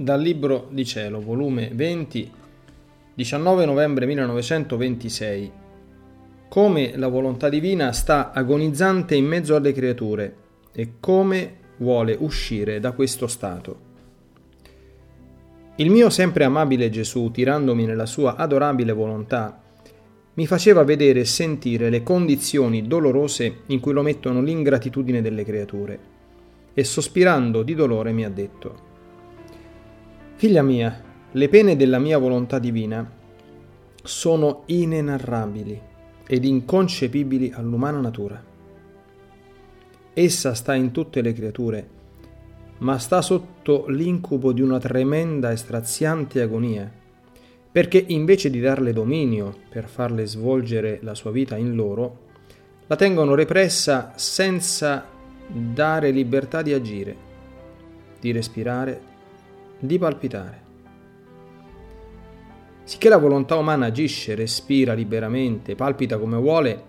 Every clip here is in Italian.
Dal Libro di Cielo, volume 20, 19 novembre 1926. Come la volontà divina sta agonizzante in mezzo alle creature e come vuole uscire da questo stato. Il mio sempre amabile Gesù, tirandomi nella sua adorabile volontà, mi faceva vedere e sentire le condizioni dolorose in cui lo mettono l'ingratitudine delle creature e sospirando di dolore mi ha detto, Figlia mia, le pene della mia volontà divina sono inenarrabili ed inconcepibili all'umana natura. Essa sta in tutte le creature, ma sta sotto l'incubo di una tremenda e straziante agonia, perché invece di darle dominio per farle svolgere la sua vita in loro, la tengono repressa senza dare libertà di agire, di respirare, di palpitare. Sicché la volontà umana agisce, respira liberamente, palpita come vuole,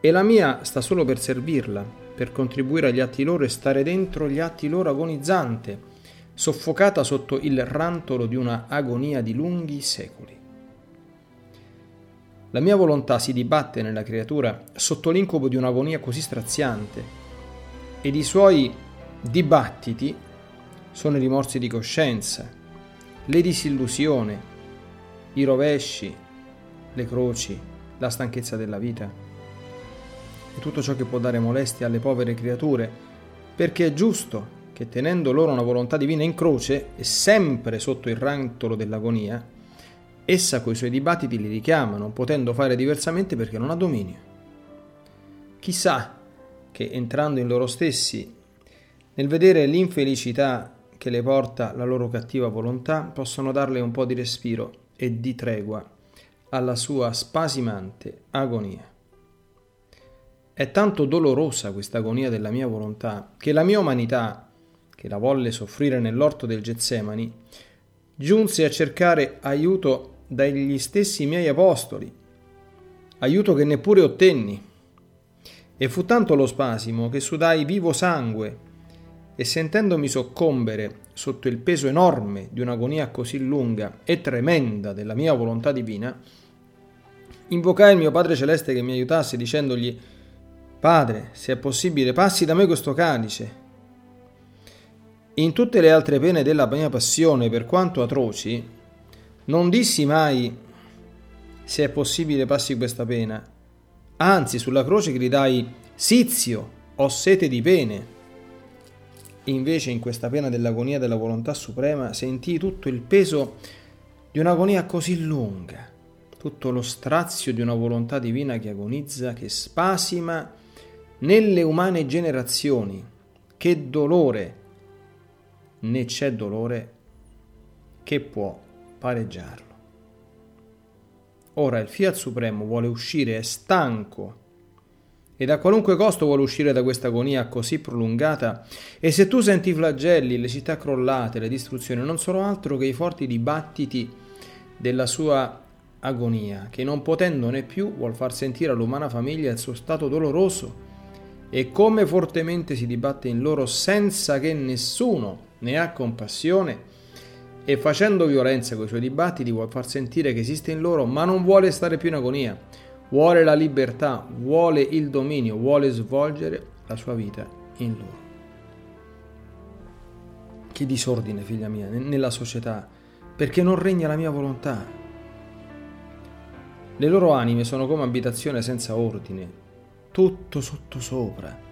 e la mia sta solo per servirla, per contribuire agli atti loro e stare dentro gli atti loro agonizzante, soffocata sotto il rantolo di una agonia di lunghi secoli. La mia volontà si dibatte nella creatura sotto l'incubo di un'agonia così straziante ed i suoi dibattiti sono i rimorsi di coscienza, le disillusioni, i rovesci, le croci, la stanchezza della vita e tutto ciò che può dare molestia alle povere creature, perché è giusto che tenendo loro una volontà divina in croce e sempre sotto il rantolo dell'agonia, essa coi suoi dibattiti li richiama, non potendo fare diversamente perché non ha dominio. Chissà che entrando in loro stessi, nel vedere l'infelicità che le porta la loro cattiva volontà, possono darle un po' di respiro e di tregua alla sua spasimante agonia. È tanto dolorosa questa agonia della mia volontà che la mia umanità, che la volle soffrire nell'orto del Getsemani, giunse a cercare aiuto dagli stessi miei apostoli, aiuto che neppure ottenni e fu tanto lo spasimo che sudai vivo sangue e sentendomi soccombere sotto il peso enorme di un'agonia così lunga e tremenda della mia volontà divina, invocai il mio Padre Celeste che mi aiutasse dicendogli Padre, se è possibile, passi da me questo calice. In tutte le altre pene della mia passione, per quanto atroci, non dissi mai se è possibile passi questa pena, Anzi, sulla croce gridai Sizio, ho sete di pene. Invece in questa pena dell'agonia della volontà suprema sentii tutto il peso di un'agonia così lunga, tutto lo strazio di una volontà divina che agonizza, che spasima nelle umane generazioni. Che dolore! Né c'è dolore che può pareggiarlo. Ora il Fiat Supremo vuole uscire, è stanco ed a qualunque costo vuole uscire da questa agonia così prolungata. E se tu senti i flagelli, le città crollate, le distruzioni, non sono altro che i forti dibattiti della sua agonia, che non potendone più vuol far sentire all'umana famiglia il suo stato doloroso e come fortemente si dibatte in loro senza che nessuno ne ha compassione e facendo violenza con i suoi dibattiti vuole far sentire che esiste in loro, ma non vuole stare più in agonia, vuole la libertà, vuole il dominio, vuole svolgere la sua vita in loro. Che disordine, figlia mia, nella società, perché non regna la mia volontà. Le loro anime sono come abitazione senza ordine, tutto sottosopra.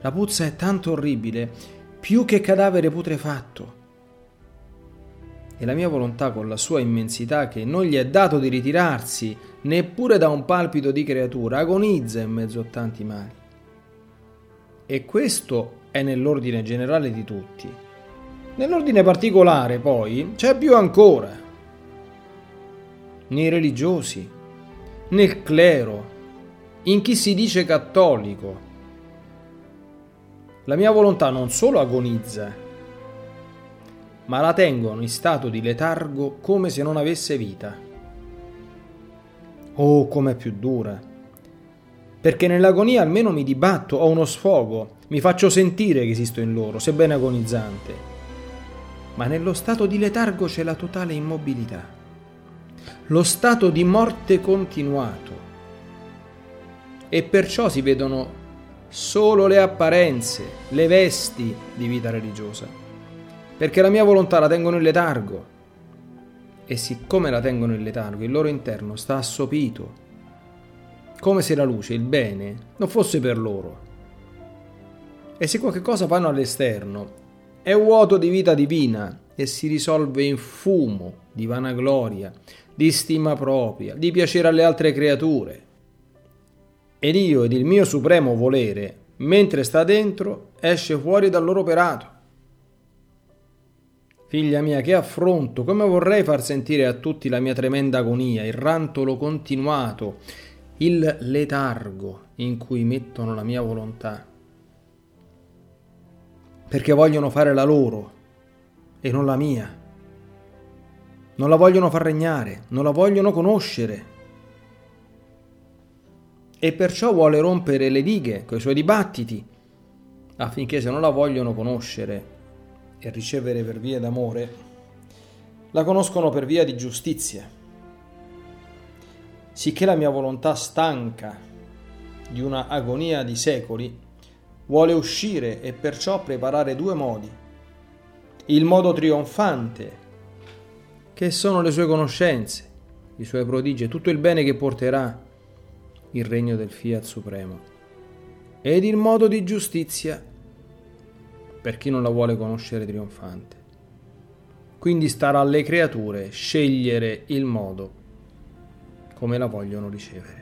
La puzza è tanto orribile, più che cadavere putrefatto e la mia volontà con la sua immensità che non gli è dato di ritirarsi neppure da un palpito di creatura, agonizza in mezzo a tanti mali. E questo è nell'ordine generale di tutti. Nell'ordine particolare, poi, c'è più ancora. Nei religiosi, nel clero, in chi si dice cattolico. La mia volontà non solo agonizza, ma la tengono in stato di letargo come se non avesse vita. Oh, com'è più dura! Perché nell'agonia almeno mi dibatto, ho uno sfogo, mi faccio sentire che esisto in loro, sebbene agonizzante. ma nello stato di letargo c'è la totale immobilità, lo stato di morte continuato. E perciò si vedono solo le apparenze, le vesti di vita religiosa, perché la mia volontà la tengono in letargo. E siccome la tengono in letargo, il loro interno sta assopito, come se la luce, il bene, non fosse per loro. E se qualche cosa fanno all'esterno, è vuoto di vita divina e si risolve in fumo di vanagloria, di stima propria, di piacere alle altre creature. Ed io ed il mio supremo volere, mentre sta dentro, esce fuori dal loro operato. Figlia mia, che affronto, come vorrei far sentire a tutti la mia tremenda agonia, il rantolo continuato, il letargo in cui mettono la mia volontà perché vogliono fare la loro e non la mia. Non la vogliono far regnare, non la vogliono conoscere. E perciò vuole rompere le dighe con i suoi dibattiti, affinché se non la vogliono conoscere e ricevere per via d'amore, la conoscono per via di giustizia. Sicché la mia volontà stanca di una agonia di secoli vuole uscire e perciò preparare due modi. Il modo trionfante, che sono le sue conoscenze, i suoi prodigi tutto il bene che porterà il regno del Fiat Supremo, ed il modo di giustizia, per chi non la vuole conoscere trionfante. Quindi starà alle creature scegliere il modo come la vogliono ricevere.